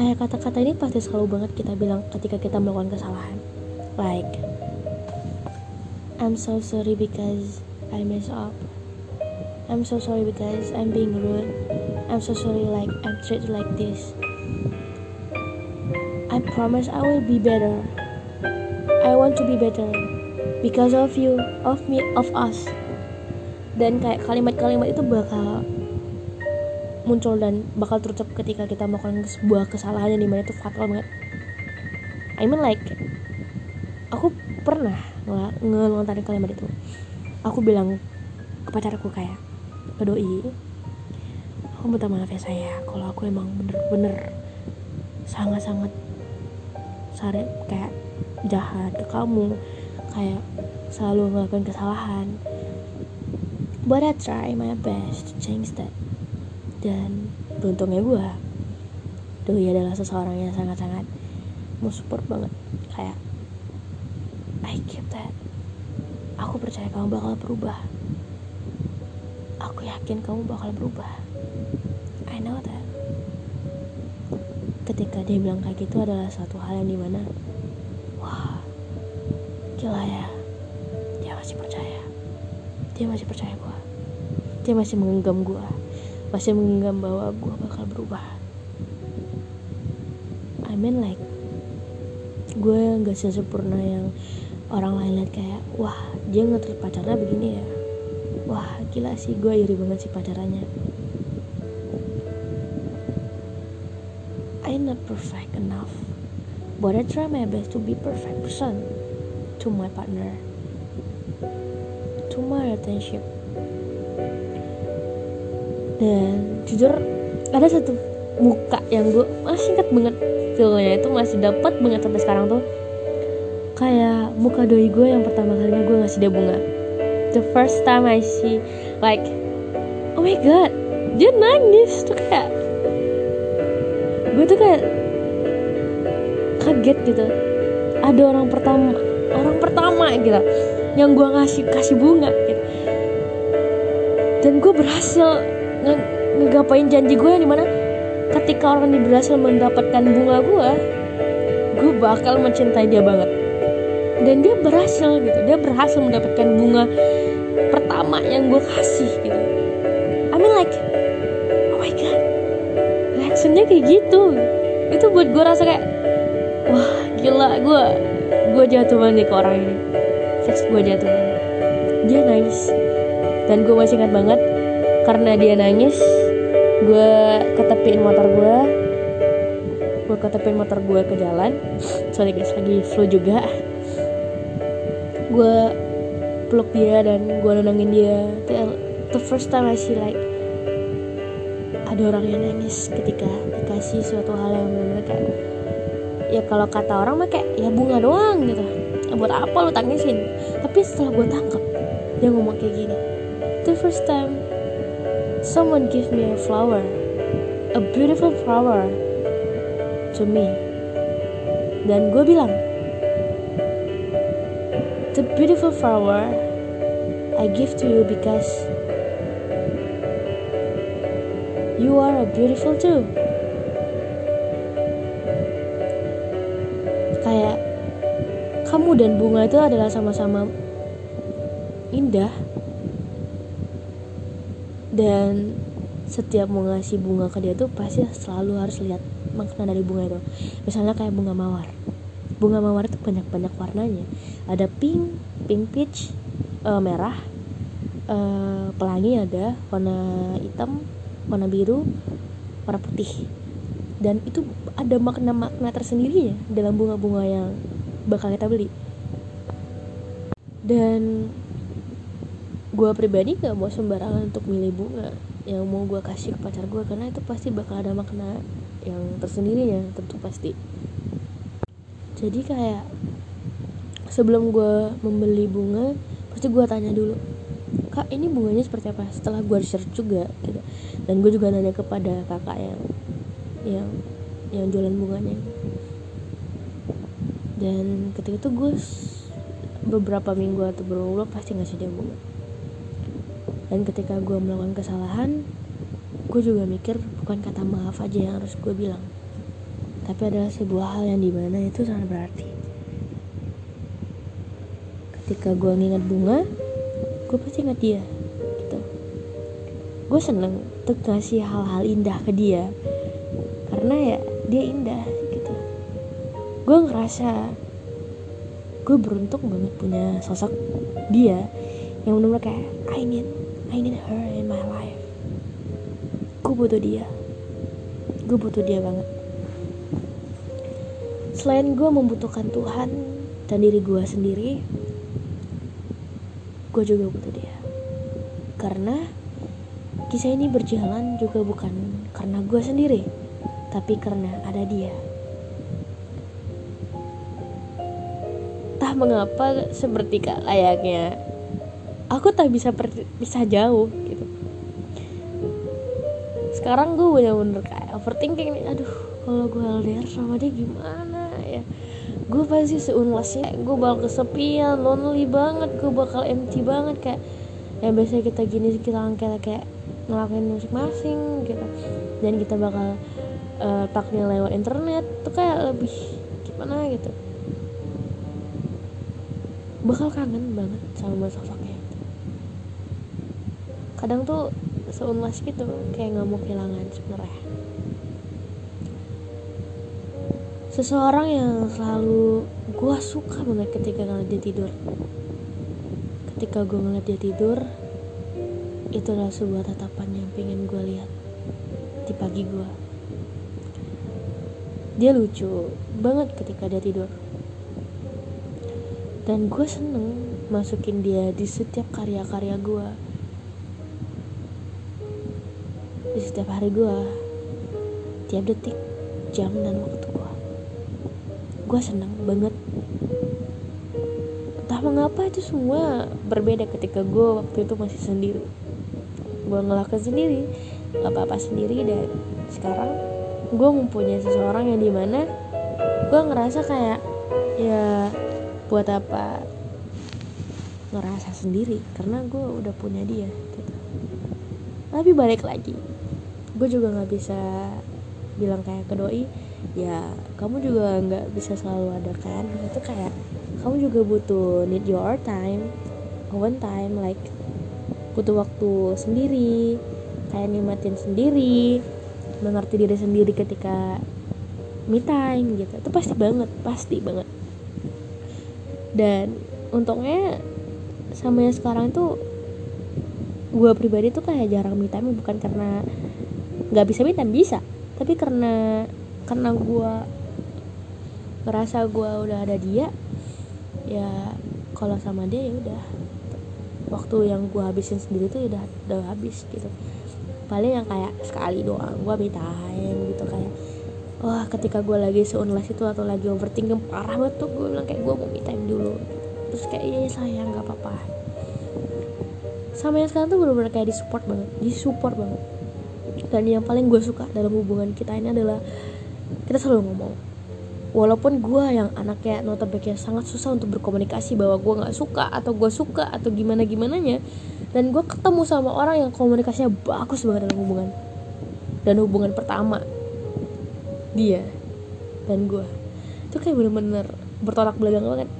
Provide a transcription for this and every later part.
kayak kata-kata ini pasti selalu banget kita bilang ketika kita melakukan kesalahan. Like I'm so sorry because I mess up. I'm so sorry because I'm being rude. I'm so sorry like I'm treated like this. I promise I will be better. I want to be better because of you of me of us. Dan kayak kalimat-kalimat itu bakal muncul dan bakal terucap ketika kita melakukan sebuah kesalahan yang di mana itu fatal banget. I mean like aku pernah ngelontarin kalimat itu. Aku bilang ke pacarku kayak ke doi aku minta maaf ya saya kalau aku emang bener-bener sangat-sangat sare kayak jahat ke kamu kayak selalu melakukan kesalahan. But I try my best to change that dan beruntungnya gue Doi adalah seseorang yang sangat-sangat mau support banget. Kayak I keep that. Aku percaya kamu bakal berubah. Aku yakin kamu bakal berubah. I know that. Ketika dia bilang kayak gitu adalah satu hal yang di mana wah gila ya. Dia masih percaya. Dia masih percaya gue dia masih menggenggam gue masih menggenggam bahwa gue bakal berubah. I mean like gue nggak sesempurna yang orang lain lihat kayak wah dia ngetrit pacarnya begini ya. Wah gila sih gue iri banget sih pacarannya. I'm not perfect enough. But I try my best to be perfect person to my partner to my relationship dan jujur ada satu muka yang gue masih inget banget feelnya itu masih dapat banget sampai sekarang tuh. Kayak muka doi gue yang pertama kalinya gue ngasih dia bunga. The first time I see like oh my god dia nangis tuh kayak. Gue tuh kayak kaget gitu. Ada orang pertama orang pertama gitu yang gue ngasih kasih bunga gitu. Dan gue berhasil ngegapain janji gue yang di mana ketika orang ini berhasil mendapatkan bunga gue gue bakal mencintai dia banget. Dan dia berhasil gitu. Dia berhasil mendapatkan bunga pertama yang gue kasih gitu. I mean like oh my god. Reactionnya kayak gitu. Itu buat gue rasa kayak wah gila gue gue jatuh banget ke orang ini. Fix gue jatuh banget. Dia nangis dan gue masih ingat banget karena dia nangis gue ketepin motor gue gue ketepin motor gue ke jalan. Sorry guys lagi flu juga. Gue peluk dia dan gue nenangin dia. The first time I see like ada orang yang nangis ketika dikasih suatu hal yang benar-benar kayak ya kalau kata orang mah kayak ya bunga doang gitu. Buat apa lu tangisin? Tapi setelah gue tangkap dia ngomong kayak gini. The first time someone give me a flower a beautiful flower to me. Dan gue bilang the beautiful flower I give to you because you are a beautiful too. Kayak kamu dan bunga itu adalah sama-sama indah dan setiap mau ngasih bunga ke dia tuh pasti selalu harus lihat makna dari bunga itu. Misalnya kayak bunga mawar. Bunga mawar itu banyak-banyak warnanya. Ada pink pink peach uh, merah uh, pelangi ada warna hitam warna biru warna putih. Dan itu ada makna-makna tersendiri ya dalam bunga-bunga yang bakal kita beli. Dan gue pribadi gak mau sembarangan untuk milih bunga yang mau gue kasih ke pacar gue karena itu pasti bakal ada makna yang tersendiri ya tentu pasti. Jadi kayak sebelum gue membeli bunga pasti gue tanya dulu kak ini bunganya seperti apa? Setelah gue research juga gitu. Dan gue juga nanya kepada kakak yang yang yang jualan bunganya. Dan ketika itu gue beberapa minggu atau bulan pasti ngasih dia bunga dan ketika gue melakukan kesalahan gue juga mikir bukan kata maaf aja yang harus gue bilang. Tapi adalah sebuah hal yang di mana itu sangat berarti. Ketika gue nginget bunga gue pasti ingat dia gitu. Gue seneng untuk ngasih hal-hal indah ke dia karena ya dia indah gitu. Gue ngerasa gue beruntung banget punya sosok dia yang benar-benar kayak I need I need her in my life. Gue butuh dia. Gue butuh dia banget. Selain gue membutuhkan Tuhan dan diri gue sendiri gue juga butuh dia. Karena kisah ini berjalan juga bukan karena gue sendiri tapi karena ada dia. Entah mengapa seperti kak layaknya aku tak bisa bisa jauh gitu. Sekarang gue bener-bener kayak overthinking nih. Aduh kalau gue LDR sama dia gimana ya? Gue pasti seunlasnya gue bakal kesepian lonely banget gue bakal empty banget. Kayak yang biasa kita gini kita angkat kayak ngelakuin musik masing gitu. Dan kita bakal uh, taknya lewat internet tuh kayak lebih gimana gitu. Bakal kangen banget sama itu kadang tuh seunlas gitu kayak nggak mau kehilangan sebenarnya. Seseorang yang selalu gue suka banget ketika ngeliat dia tidur. Ketika gue ngeliat dia tidur itu adalah sebuah tatapan yang pengen gue lihat di pagi gue dia lucu banget ketika dia tidur. Dan gue seneng masukin dia di setiap karya-karya gue di setiap hari gue tiap detik jam dan waktu gue gue seneng banget. Entah mengapa itu semua berbeda ketika gue waktu itu masih sendiri. Gue ngelakuin sendiri gak apa-apa sendiri dan sekarang gue mempunyai seseorang yang di mana gue ngerasa kayak ya buat apa ngerasa sendiri? Karena gue udah punya dia gitu. Tapi balik lagi gue juga nggak bisa bilang kayak ke doi ya kamu juga nggak bisa selalu ada kan? Itu kayak kamu juga butuh need your time one time like butuh waktu sendiri kayak nikmatin sendiri mengerti diri sendiri ketika me time gitu. Itu pasti banget pasti banget. Dan untungnya sama yang sekarang itu gue pribadi tuh kayak jarang me time bukan karena nggak bisa time bisa. Tapi karena karena gue ngerasa gue udah ada dia ya kalau sama dia ya udah. Waktu yang gue habisin sendiri tuh udah udah habis gitu. Paling yang kayak sekali doang gue me gitu kayak wah ketika gue lagi seunlas itu atau lagi overthinking parah banget tuh gue bilang kayak gue mau me time dulu. Terus kayak iya sayang nggak apa-apa. Sama yang sekarang tuh bener-bener kayak disupport banget disupport banget dan yang paling gue suka dalam hubungan kita ini adalah kita selalu ngomong. Walaupun gue yang anaknya notabene sangat susah untuk berkomunikasi bahwa gue nggak suka atau gue suka atau gimana gimana nya dan gue ketemu sama orang yang komunikasinya bagus banget dalam hubungan. Dan hubungan pertama dia dan gue itu kayak bener-bener bertolak belakang banget.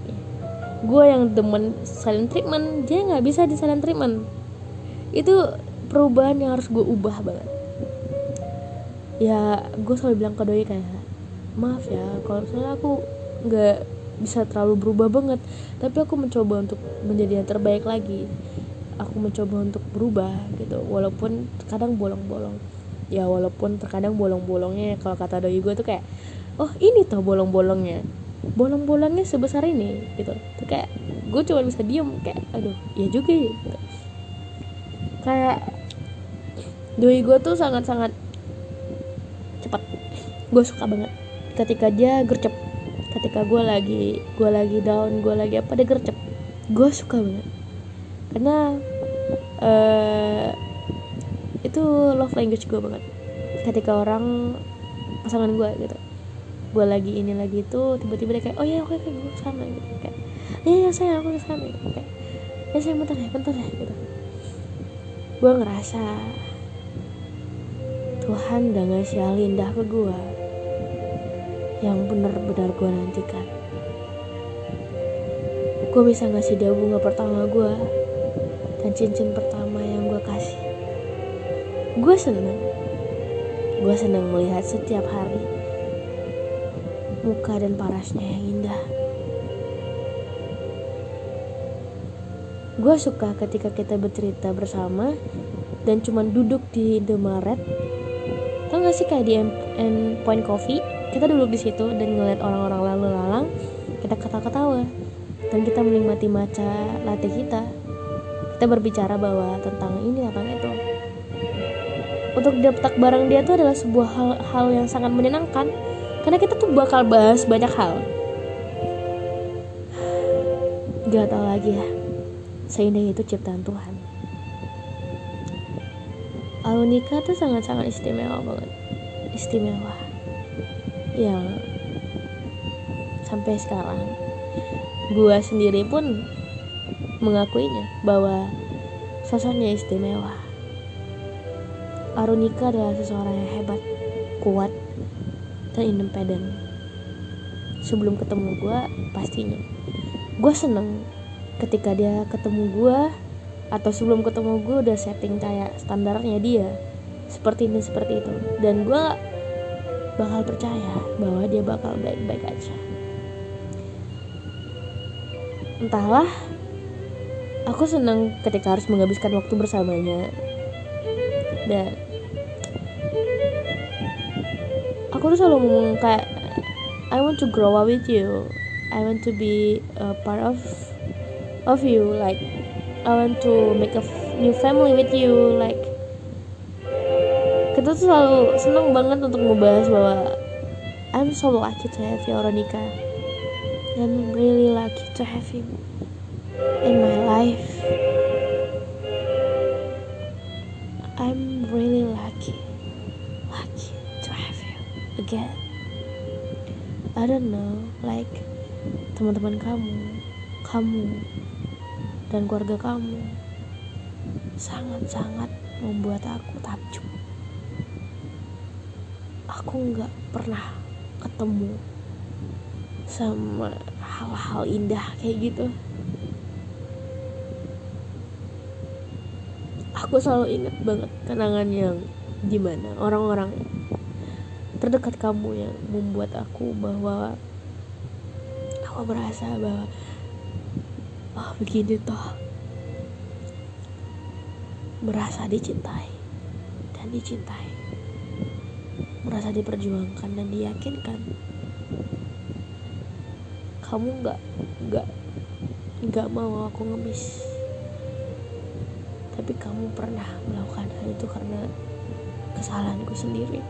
Gue yang demen silent treatment dia nggak bisa di silent treatment. Itu perubahan yang harus gue ubah banget ya gue selalu bilang ke doi kayak maaf ya kalau misalnya aku nggak bisa terlalu berubah banget tapi aku mencoba untuk menjadi yang terbaik lagi. Aku mencoba untuk berubah gitu. Walaupun kadang bolong-bolong. Ya walaupun terkadang bolong-bolongnya kalau kata doi gue tuh kayak oh ini tuh bolong-bolongnya. Bolong-bolongnya sebesar ini gitu. Tuh kayak gue cuma bisa diem kayak aduh ya juga gitu. kayak doi gue tuh sangat-sangat gue suka banget. Ketika dia gercep ketika gue lagi gue lagi down gue lagi apa dia gercep. Gue suka banget. Karena uh, itu love language gue banget. Ketika orang pasangan gue gitu. Gue lagi ini lagi itu tiba-tiba dia kayak oh ya oke oke gue ke sana gitu. Kayak iya ya saya aku ke sana gitu. Kayak ya saya bentar ya bentar ya gitu. Gue ngerasa Tuhan udah ngasih hal indah ke gue yang benar-benar gue nantikan. Gue bisa ngasih dia bunga pertama gue dan cincin pertama yang gue kasih. Gue seneng. Gue seneng melihat setiap hari muka dan parasnya yang indah. Gue suka ketika kita bercerita bersama dan cuman duduk di Indomaret. Tau gak sih kayak di End Point Coffee kita duduk di situ dan ngeliat orang-orang lalu lalang kita ketawa-ketawa. Dan kita menikmati maca latte kita. Kita berbicara bahwa tentang ini tentang itu. Untuk daftar bareng dia itu adalah sebuah hal, hal yang sangat menyenangkan. Karena kita tuh bakal bahas banyak hal. Gak tau lagi ya. Seindah itu ciptaan Tuhan. Alunika tuh sangat-sangat istimewa banget. Istimewa yang sampai sekarang. Gue sendiri pun mengakuinya bahwa sosoknya istimewa. Arunika adalah seseorang yang hebat kuat dan independen. Sebelum ketemu gue pastinya. Gue seneng ketika dia ketemu gue atau sebelum ketemu gue udah setting kayak standarnya dia. Seperti ini seperti itu. Dan gue bakal percaya bahwa dia bakal baik-baik aja. Entahlah aku senang ketika harus menghabiskan waktu bersamanya. Dan aku tuh selalu ngomong kayak I want to grow up with you. I want to be a part of of you. Like I want to make a new family with you. Like kita tuh selalu seneng banget untuk membahas bahwa I'm so lucky to have you Veronica. I'm really lucky to have you in my life. I'm really lucky lucky to have you again. I don't know like teman-teman kamu kamu dan keluarga kamu sangat-sangat membuat aku takjub. Aku nggak pernah ketemu sama hal-hal indah kayak gitu. Aku selalu ingat banget kenangan yang di mana orang-orang terdekat kamu yang membuat aku bahwa aku merasa bahwa oh begini toh merasa dicintai dan dicintai merasa diperjuangkan dan diyakinkan. Kamu nggak nggak nggak mau aku ngemis. Tapi kamu pernah melakukan hal itu karena kesalahanku sendiri.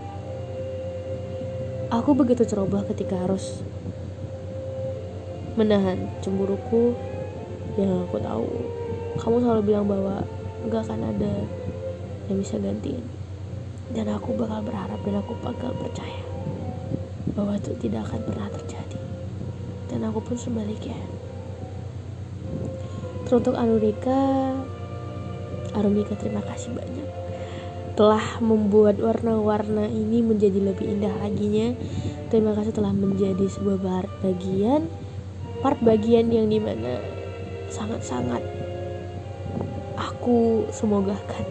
Aku begitu ceroboh ketika harus menahan cemburuku. Yang aku tahu kamu selalu bilang bahwa gak akan ada yang bisa gantiin dan aku bakal berharap dan aku bakal percaya bahwa itu tidak akan pernah terjadi. Dan aku pun sebaliknya. Teruntuk Arurika Arumika terima kasih banyak telah membuat warna-warna ini menjadi lebih indah laginya. Terima kasih telah menjadi sebuah bagian part bagian yang di mana sangat-sangat aku semoga kan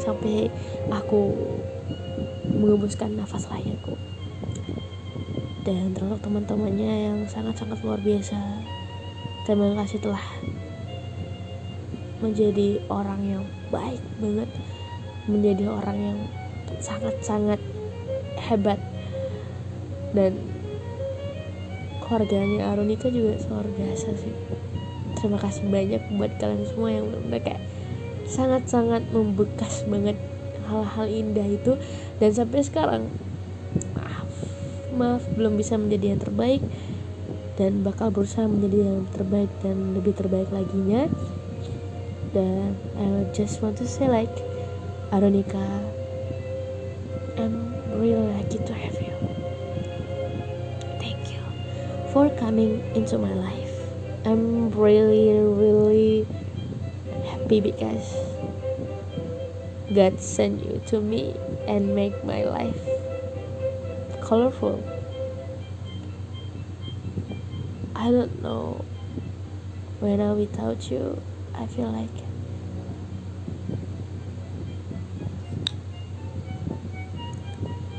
sampai aku mengembuskan nafas layakku dan terus teman-temannya yang sangat-sangat luar biasa. Terima kasih telah menjadi orang yang baik banget. Menjadi orang yang sangat-sangat hebat. Dan keluarganya Arunika juga luar biasa sih. Terima kasih banyak buat kalian semua yang kayak sangat-sangat membekas banget hal-hal indah itu. Dan sampai sekarang maaf maaf belum bisa menjadi yang terbaik dan bakal berusaha menjadi yang terbaik dan lebih terbaik laginya. Dan I just want to say like Aronika I'm really lucky to have you. Thank you for coming into my life. I'm really really happy because God sent you to me and make my life colorful I don't know. When I'm without you, I feel like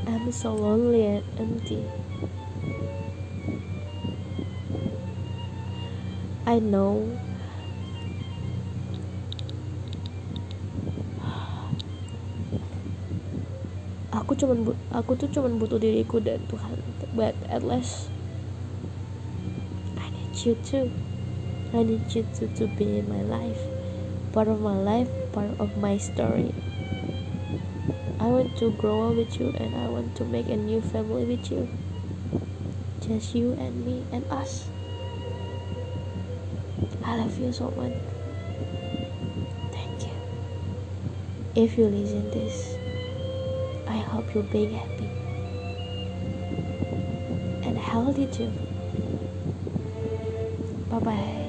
I'm so lonely and empty. I know aku cuman aku tuh cuman butuh diriku dan Tuhan but at least. I need you too. I need you to, to be in my life part of my life part of my story. I want to grow up with you and I want to make a new family with you. Just you and me and us. I love you so much. Thank you. If you listen this, I hope you're being happy and healthy too. Bye bye.